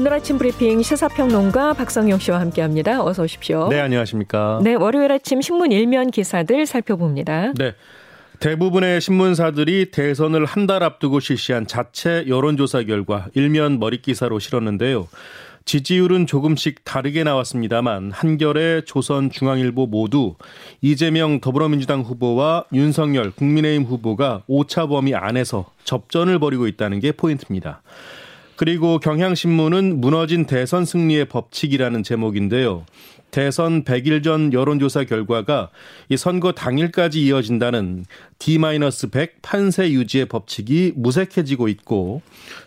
오늘 아침 브리핑 시사평론가 박성용 씨와 함께합니다. 어서 오십시오. 네, 안녕하십니까. 네, 월요일 아침 신문 일면 기사들 살펴봅니다. 네. 대부분의 신문사들이 대선을 한 달 앞두고 실시한 자체 여론조사 결과 일면 머릿 기사로 실었는데요. 지지율은 조금씩 다르게 나왔습니다만 한결의 조선 중앙일보 모두 이재명 더불어민주당 후보와 윤석열 국민의힘 후보가 오차 범위 안에서 접전을 벌이고 있다는 게 포인트입니다. 그리고 경향신문은 무너진 대선 승리의 법칙이라는 제목인데요. 대선 100일 전 여론조사 결과가 이 선거 당일까지 이어진다는 D-100 판세 유지의 법칙이 무색해지고 있고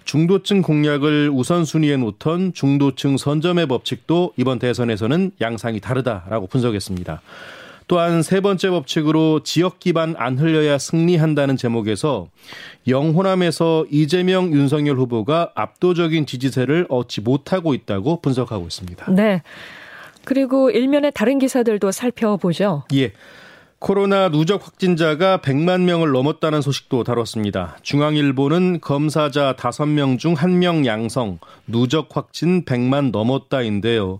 중도층 공략을 우선순위에 놓던 중도층 선점의 법칙도 이번 대선에서는 양상이 다르다라고 분석했습니다. 또한 세 번째 법칙으로 지역 기반 안 흘려야 승리한다는 제목에서 영호남에서 이재명 윤석열 후보가 압도적인 지지세를 얻지 못하고 있다고 분석하고 있습니다. 네. 그리고 일면의 다른 기사들도 살펴보죠. 예. 코로나 누적 확진자가 100만 명을 넘었다는 소식도 다뤘습니다. 중앙일보는 검사자 5명 중 1명 양성, 누적 확진 100만 넘었다인데요.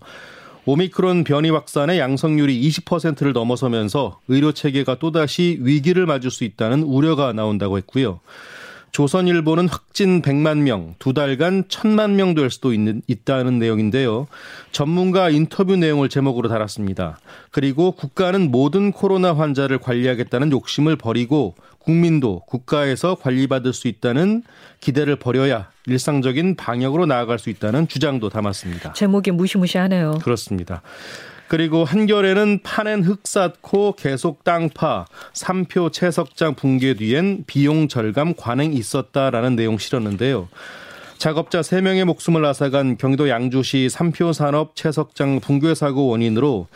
오미크론 변이 확산의 양성률이 20%를 넘어서면서 의료 체계가 또다시 위기를 맞을 수 있다는 우려가 나온다고 했고요. 조선일보는 확진 100만 명, 두 달간 1000만 명 될 수도 있는, 있다는 내용인데요. 전문가 인터뷰 내용을 제목으로 달았습니다. 그리고 국가는 모든 코로나 환자를 관리하겠다는 욕심을 버리고 국민도 국가에서 관리받을 수 있다는 기대를 버려야 일상적인 방역으로 나아갈 수 있다는 주장도 담았습니다. 제목이 무시무시하네요. 그렇습니다. 그리고 한겨레는 파낸 흙 쌓고 계속 땅파 3표 채석장 붕괴 뒤엔 비용 절감 관행이 있었다라는 내용 실었는데요. 작업자 3명의 목숨을 앗아간 경기도 양주시 3표 산업 채석장 붕괴 사고 원인으로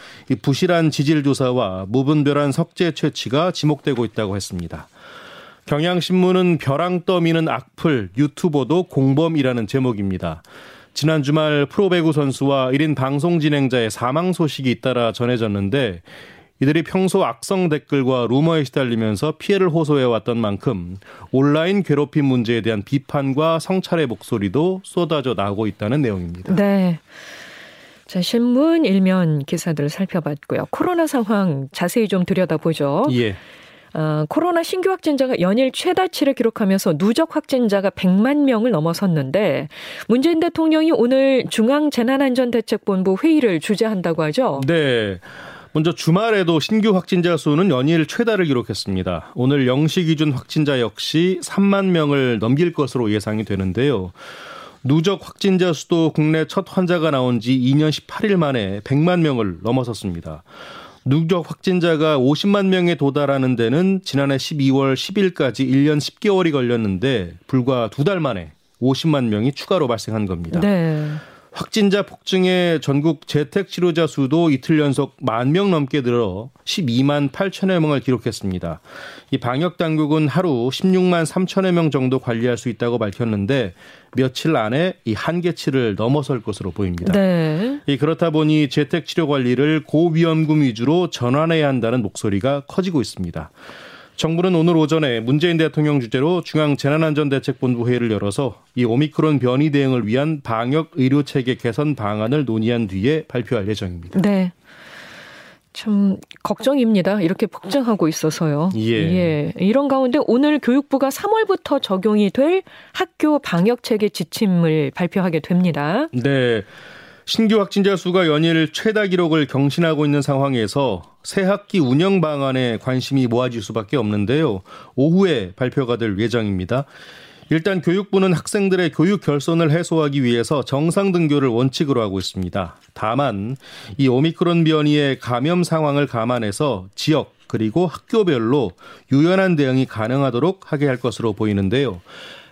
부실한 지질 조사와 무분별한 석재 채취가 지목되고 있다고 했습니다. 경향신문은 벼랑 떠미는 악플 유튜버도 공범이라는 제목입니다. 지난 주말 프로배구 선수와 1인 방송 진행자의 사망 소식이 잇따라 전해졌는데 이들이 평소 악성 댓글과 루머에 시달리면서 피해를 호소해왔던 만큼 온라인 괴롭힘 문제에 대한 비판과 성찰의 목소리도 쏟아져 나오고 있다는 내용입니다. 네. 자, 신문 일면 기사들을 살펴봤고요. 코로나 상황 자세히 좀 들여다보죠. 예. 어, 코로나 신규 확진자가 연일 최다치를 기록하면서 누적 확진자가 100만 명을 넘어섰는데 문재인 대통령이 오늘 중앙 재난안전대책본부 회의를 주재한다고 하죠. 네. 먼저 주말에도 신규 확진자 수는 연일 최다를 기록했습니다. 오늘 0시 기준 확진자 역시 3만 명을 넘길 것으로 예상이 되는데요. 누적 확진자 수도 국내 첫 환자가 나온 지 2년 18일 만에 100만 명을 넘어섰습니다. 누적 확진자가 50만 명에 도달하는 데는 지난해 12월 10일까지 1년 10개월이 걸렸는데 불과 두 달 만에 50만 명이 추가로 발생한 겁니다. 네. 확진자 폭증에 전국 재택 치료자 수도 이틀 연속 만 명 넘게 늘어 12만 8천여 명을 기록했습니다. 이 방역 당국은 하루 16만 3천여 명 정도 관리할 수 있다고 밝혔는데 며칠 안에 이 한계치를 넘어설 것으로 보입니다. 네. 이 그렇다 보니 재택 치료 관리를 고위험군 위주로 전환해야 한다는 목소리가 커지고 있습니다. 정부는 오늘 오전에 문재인 대통령 주재로 중앙 재난안전대책본부 회의를 열어서 이 오미크론 변이 대응을 위한 방역 의료 체계 개선 방안을 논의한 뒤에 발표할 예정입니다. 네. 참 걱정입니다. 이렇게 폭증하고 있어서요. 예. 예. 이런 가운데 오늘 교육부가 3월부터 적용이 될 학교 방역 체계 지침을 발표하게 됩니다. 네. 신규 확진자 수가 연일 최다 기록을 경신하고 있는 상황에서 새 학기 운영 방안에 관심이 모아질 수밖에 없는데요. 오후에 발표가 될 예정입니다. 일단 교육부는 학생들의 교육 결손을 해소하기 위해서 정상 등교를 원칙으로 하고 있습니다. 다만 이 오미크론 변이의 감염 상황을 감안해서 지역 그리고 학교별로 유연한 대응이 가능하도록 하게 할 것으로 보이는데요.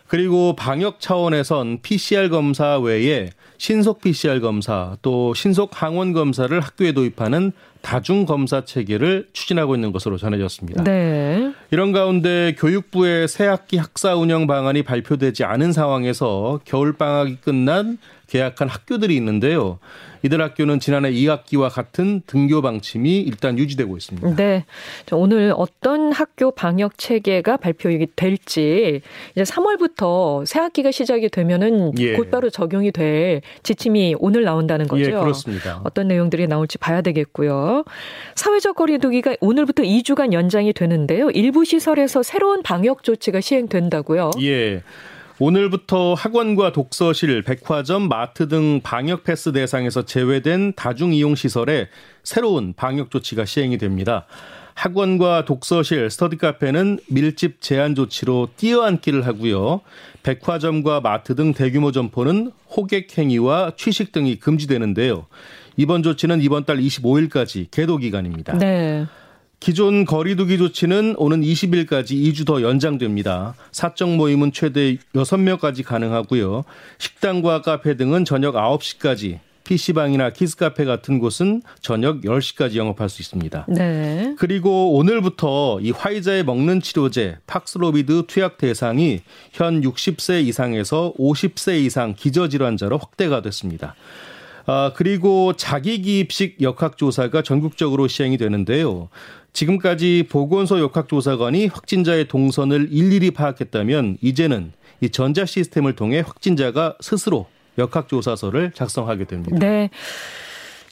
그리고 방역 차원에선 PCR 검사 외에 신속 PCR 검사 또 신속 항원 검사를 학교에 도입하는 다중 검사 체계를 추진하고 있는 것으로 전해졌습니다. 네. 이런 가운데 교육부의 새 학기 학사 운영 방안이 발표되지 않은 상황에서 겨울 방학이 끝난 계약한 학교들이 있는데요. 이들 학교는 지난해 2학기와 같은 등교 방침이 일단 유지되고 있습니다. 네. 오늘 어떤 학교 방역 체계가 발표가 될지 이제 3월부터 새 학기가 시작이 되면은 예. 곧바로 적용이 될 지침이 오늘 나온다는 거죠. 예, 그렇습니다. 어떤 내용들이 나올지 봐야 되겠고요. 사회적 거리두기가 오늘부터 2주간 연장이 되는데요. 일부 시설에서 새로운 방역 조치가 시행된다고요. 예. 오늘부터 학원과 독서실, 백화점, 마트 등 방역 패스 대상에서 제외된 다중 이용 시설에 새로운 방역 조치가 시행이 됩니다. 학원과 독서실, 스터디 카페는 밀집 제한 조치로 뛰어앉기를 하고요. 백화점과 마트 등 대규모 점포는 호객 행위와 취식 등이 금지되는데요. 이번 조치는 이번 달 25일까지 계도 기간입니다. 네. 기존 거리두기 조치는 오는 20일까지 2주 더 연장됩니다. 사적 모임은 최대 6명까지 가능하고요. 식당과 카페 등은 저녁 9시까지 PC방이나 키스카페 같은 곳은 저녁 10시까지 영업할 수 있습니다. 네. 그리고 오늘부터 이 화이자의 먹는 치료제 팍스로비드 투약 대상이 현 60세 이상에서 50세 이상 기저질환자로 확대가 됐습니다. 아, 그리고 자기 기입식 역학조사가 전국적으로 시행이 되는데요. 지금까지 보건소 역학조사관이 확진자의 동선을 일일이 파악했다면 이제는 이 전자 시스템을 통해 확진자가 스스로 역학조사서를 작성하게 됩니다. 네.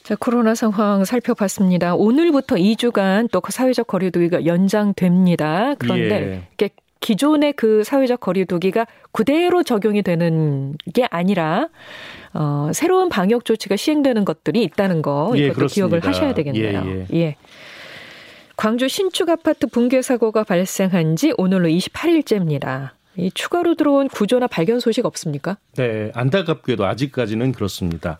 자, 코로나 상황 살펴봤습니다. 오늘부터 2주간 또그 사회적 거리두기가 연장됩니다. 그런데 예. 기존의 그 사회적 거리두기가 그대로 적용이 되는 게 아니라 어, 새로운 방역 조치가 시행되는 것들이 있다는 거 예, 이것도 예, 기억을 하셔야 되겠네요. 예, 예. 예. 광주 신축 아파트 붕괴 사고가 발생한 지 오늘로 28일째입니다. 이 추가로 들어온 구조나 발견 소식 없습니까? 네, 안타깝게도 아직까지는 그렇습니다.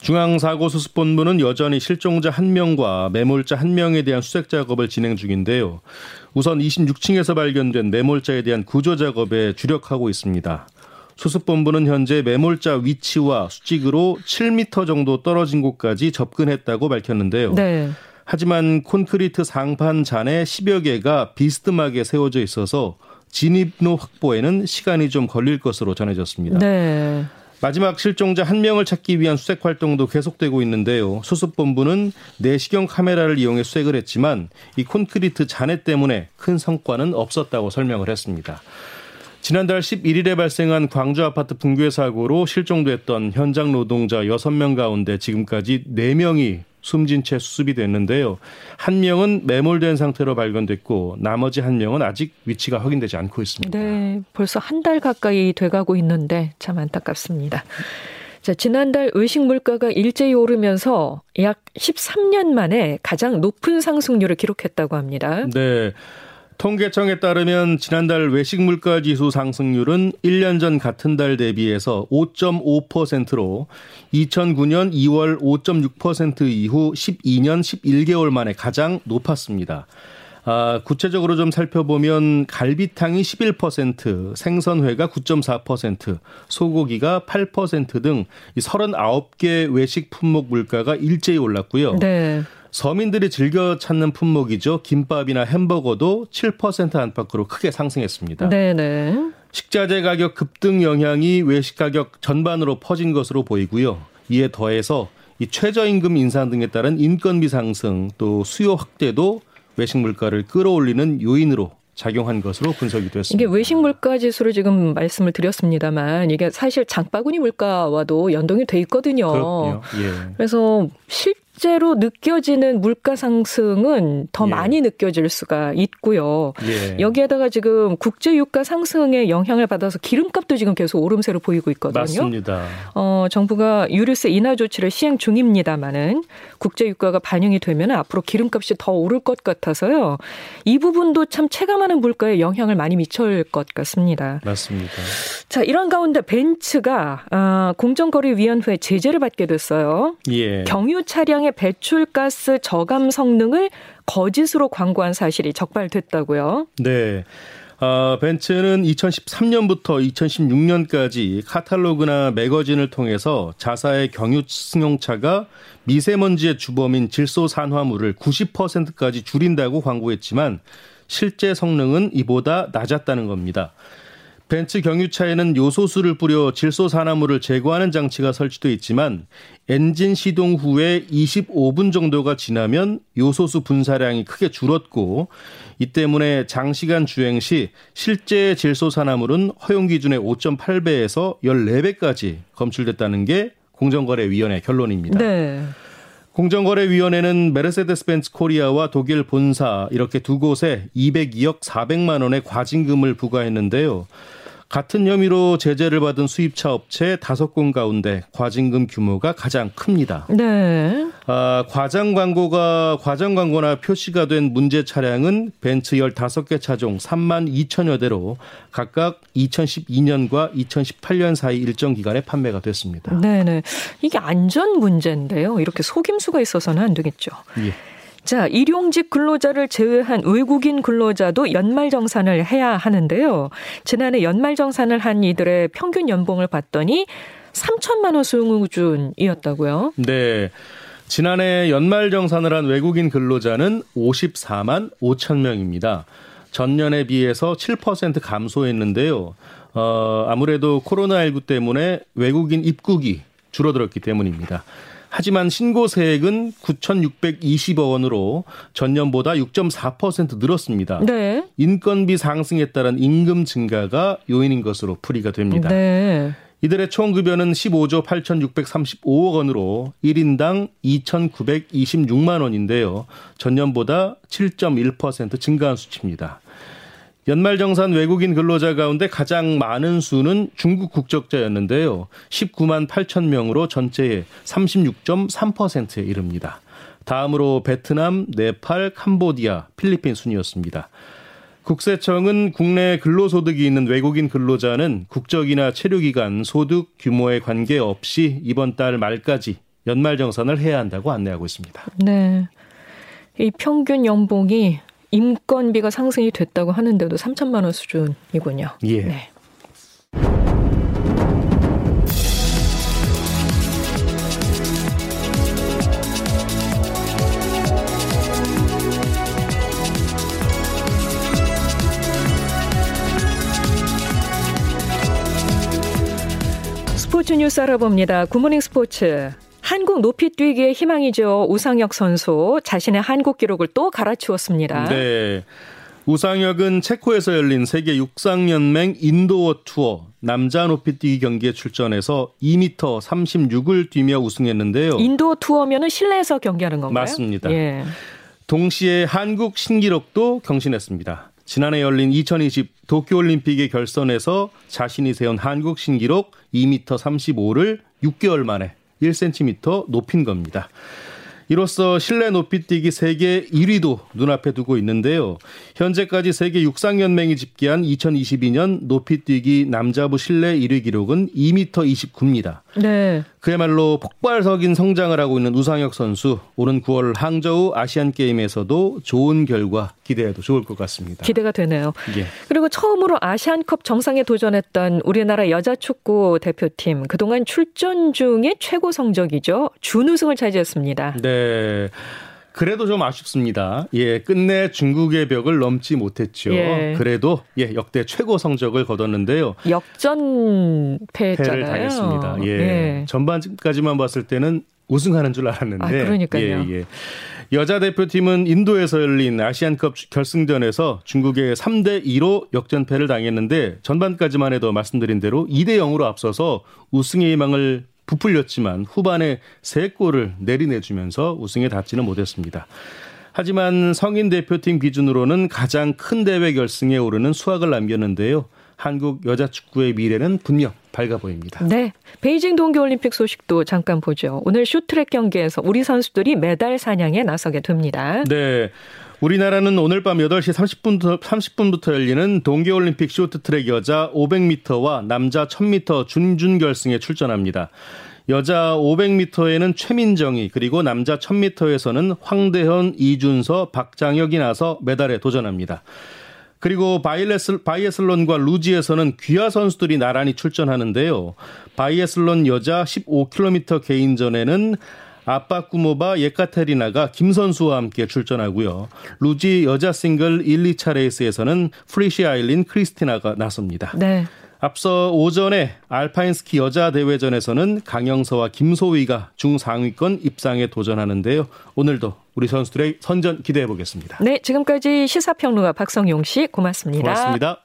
중앙사고수습본부는 여전히 실종자 1명과 매몰자 1명에 대한 수색 작업을 진행 중인데요. 우선 26층에서 발견된 매몰자에 대한 구조 작업에 주력하고 있습니다. 수습본부는 현재 매몰자 위치와 수직으로 7m 정도 떨어진 곳까지 접근했다고 밝혔는데요. 네. 하지만 콘크리트 상판 잔에 10여 개가 비스듬하게 세워져 있어서 진입로 확보에는 시간이 좀 걸릴 것으로 전해졌습니다. 네. 마지막 실종자 한 명을 찾기 위한 수색 활동도 계속되고 있는데요. 수습본부는 내시경 카메라를 이용해 수색을 했지만 이 콘크리트 잔해 때문에 큰 성과는 없었다고 설명을 했습니다. 지난달 11일에 발생한 광주 아파트 붕괴 사고로 실종됐던 현장 노동자 6명 가운데 지금까지 4명이 숨진 채 수습이 됐는데요. 한 명은 매몰된 상태로 발견됐고 나머지 한 명은 아직 위치가 확인되지 않고 있습니다. 네, 벌써 한 달 가까이 돼가고 있는데 참 안타깝습니다. 자, 지난달 외식 물가가 일제히 오르면서 약 13년 만에 가장 높은 상승률을 기록했다고 합니다. 네. 통계청에 따르면 지난달 외식 물가 지수 상승률은 1년 전 같은 달 대비해서 5.5%로 2009년 2월 5.6% 이후 12년 11개월 만에 가장 높았습니다. 아, 구체적으로 좀 살펴보면 갈비탕이 11%, 생선회가 9.4%, 소고기가 8%등 39개 외식 품목 물가가 일제히 올랐고요. 네. 서민들이 즐겨 찾는 품목이죠. 김밥이나 햄버거도 7% 안팎으로 크게 상승했습니다. 네네. 식자재 가격 급등 영향이 외식 가격 전반으로 퍼진 것으로 보이고요. 이에 더해서 이 최저임금 인상 등에 따른 인건비 상승 또 수요 확대도 외식 물가를 끌어올리는 요인으로 작용한 것으로 분석이 됐습니다. 이게 외식 물가 지수를 지금 말씀을 드렸습니다만 이게 사실 장바구니 물가와도 연동이 돼 있거든요. 그렇군요. 예. 그래서 실 실제로 느껴지는 물가 상승은 더 예. 많이 느껴질 수가 있고요. 예. 여기에다가 지금 국제 유가 상승에 영향을 받아서 기름값도 지금 계속 오름세로 보이고 있거든요. 맞습니다. 어, 정부가 유류세 인하 조치를 시행 중입니다만은 국제 유가가 반영이 되면 앞으로 기름값이 더 오를 것 같아서요. 이 부분도 참 체감하는 물가에 영향을 많이 미칠 것 같습니다. 맞습니다. 자, 이런 가운데 벤츠가 아, 공정거래위원회 제재를 받게 됐어요. 예. 경유 차량 차량의 배출가스 저감 성능을 거짓으로 광고한 사실이 적발됐다고요. 네. 어, 벤츠는 2013년부터 2016년까지 카탈로그나 매거진을 통해서 자사의 경유 승용차가 미세먼지의 주범인 질소 산화물을 90%까지 줄인다고 광고했지만 실제 성능은 이보다 낮았다는 겁니다. 벤츠 경유차에는 요소수를 뿌려 질소 산화물을 제거하는 장치가 설치돼 있지만 엔진 시동 후에 25분 정도가 지나면 요소수 분사량이 크게 줄었고 이 때문에 장시간 주행 시 실제 질소 산화물은 허용 기준의 5.8배에서 14배까지 검출됐다는 게 공정거래위원회 결론입니다. 네. 공정거래위원회는 메르세데스 벤츠 코리아와 독일 본사 이렇게 두 곳에 202억 400만 원의 과징금을 부과했는데요. 같은 혐의로 제재를 받은 수입차 업체 다섯 곳 가운데 과징금 규모가 가장 큽니다. 네. 아, 과장 광고가 과장 광고나 표시가 된 문제 차량은 벤츠 15개 차종 3만 2천여 대로 각각 2012년과 2018년 사이 일정 기간에 판매가 됐습니다. 네 네. 이게 안전 문제인데요. 이렇게 속임수가 있어서는 안 되겠죠. 예. 자, 일용직 근로자를 제외한 외국인 근로자도 연말정산을 해야 하는데요. 지난해 연말정산을 한 이들의 평균 연봉을 봤더니 3천만 원 수준이었다고요. 네. 지난해 연말정산을 한 외국인 근로자는 54만 5천 명입니다. 전년에 비해서 7% 감소했는데요. 어, 아무래도 코로나19 때문에 외국인 입국이 줄어들었기 때문입니다. 하지만 신고세액은 9,620억 원으로 전년보다 6.4% 늘었습니다. 네. 인건비 상승에 따른 임금 증가가 요인인 것으로 풀이가 됩니다. 네. 이들의 총 급여는 15조 8,635억 원으로 1인당 2,926만 원인데요. 전년보다 7.1% 증가한 수치입니다. 연말정산 외국인 근로자 가운데 가장 많은 수는 중국 국적자였는데요. 19만 8천 명으로 전체의 36.3%에 이릅니다. 다음으로 베트남, 네팔, 캄보디아, 필리핀 순이었습니다. 국세청은 국내 근로소득이 있는 외국인 근로자는 국적이나 체류기간, 소득 규모에 관계없이 이번 달 말까지 연말정산을 해야 한다고 안내하고 있습니다. 네. 이 평균 연봉이 인건비가 상승이 됐다고 하는데도 3천만 원 수준이군요. 예. 네. 스포츠 뉴스 알아봅니다. 굿모닝 스포츠. 한국 높이 뛰기의 희망이죠. 우상혁 선수 자신의 한국 기록을 또 갈아치웠습니다. 네. 우상혁은 체코에서 열린 세계 육상연맹 indoor 투어 남자 높이뛰기 경기에 출전해서 2m 36을 뛰며 우승했는데요. indoor 투어면은 실내에서 경기하는 건가요? 맞습니다. 예. 동시에 한국 신기록도 경신했습니다. 지난해 열린 2020 도쿄올림픽의 결선에서 자신이 세운 한국 신기록 2m 35를 6개월 만에 1cm 높인 겁니다. 이로써 실내 높이뛰기 세계 1위도 눈앞에 두고 있는데요. 현재까지 세계 육상연맹이 집계한 2022년 높이뛰기 남자부 실내 1위 기록은 2m 29입니다. 네. 그야말로 폭발적인 성장을 하고 있는 우상혁 선수 오는 9월 항저우 아시안 게임에서도 좋은 결과 기대해도 좋을 것 같습니다. 기대가 되네요. 예. 그리고 처음으로 아시안컵 정상에 도전했던 우리나라 여자 축구 대표팀 그동안 출전 중에 최고 성적이죠. 준우승을 차지했습니다. 네. 그래도 좀 아쉽습니다. 예, 끝내 중국의 벽을 넘지 못했죠. 예. 그래도 예, 역대 최고 성적을 거뒀는데요. 역전 패했잖아요. 패를 당했습니다. 예. 예. 전반까지만 봤을 때는 우승하는 줄 알았는데. 아, 그러니까요. 예, 예. 여자 대표팀은 인도에서 열린 아시안컵 결승전에서 중국의 3대 2로 역전패를 당했는데 전반까지만 해도 말씀드린 대로 2대 0으로 앞서서 우승의 희망을 부풀렸지만 후반에 3골을 내리내주면서 우승에 닿지는 못했습니다. 하지만 성인 대표팀 기준으로는 가장 큰 대회 결승에 오르는 수확을 남겼는데요. 한국 여자 축구의 미래는 분명 밝아 보입니다. 네. 베이징 동계올림픽 소식도 잠깐 보죠. 오늘 쇼트랙 경기에서 우리 선수들이 메달 사냥에 나서게 됩니다. 네. 우리나라는 오늘 밤 8시 30분부터, 30분부터 열리는 동계올림픽 쇼트트랙 여자 500m와 남자 1000m 준준결승에 출전합니다. 여자 500m에는 최민정이 그리고 남자 1000m에서는 황대헌, 이준서, 박장혁이 나서 메달에 도전합니다. 그리고 바이레슬, 바이애슬론과 루지에서는 귀화 선수들이 나란히 출전하는데요. 바이애슬론 여자 15km 개인전에는 압바꾸모바 예카테리나가 김선수와 함께 출전하고요. 루지 여자 싱글 1, 2차 레이스에서는 프리쉐 아일린 크리스티나가 나섭니다. 네. 앞서 오전에 알파인 스키 여자 대회전에서는 강영서와 김소희가 중상위권 입상에 도전하는데요. 오늘도 우리 선수들의 선전 기대해 보겠습니다. 네, 지금까지 시사평론가 박성용 씨 고맙습니다. 고맙습니다.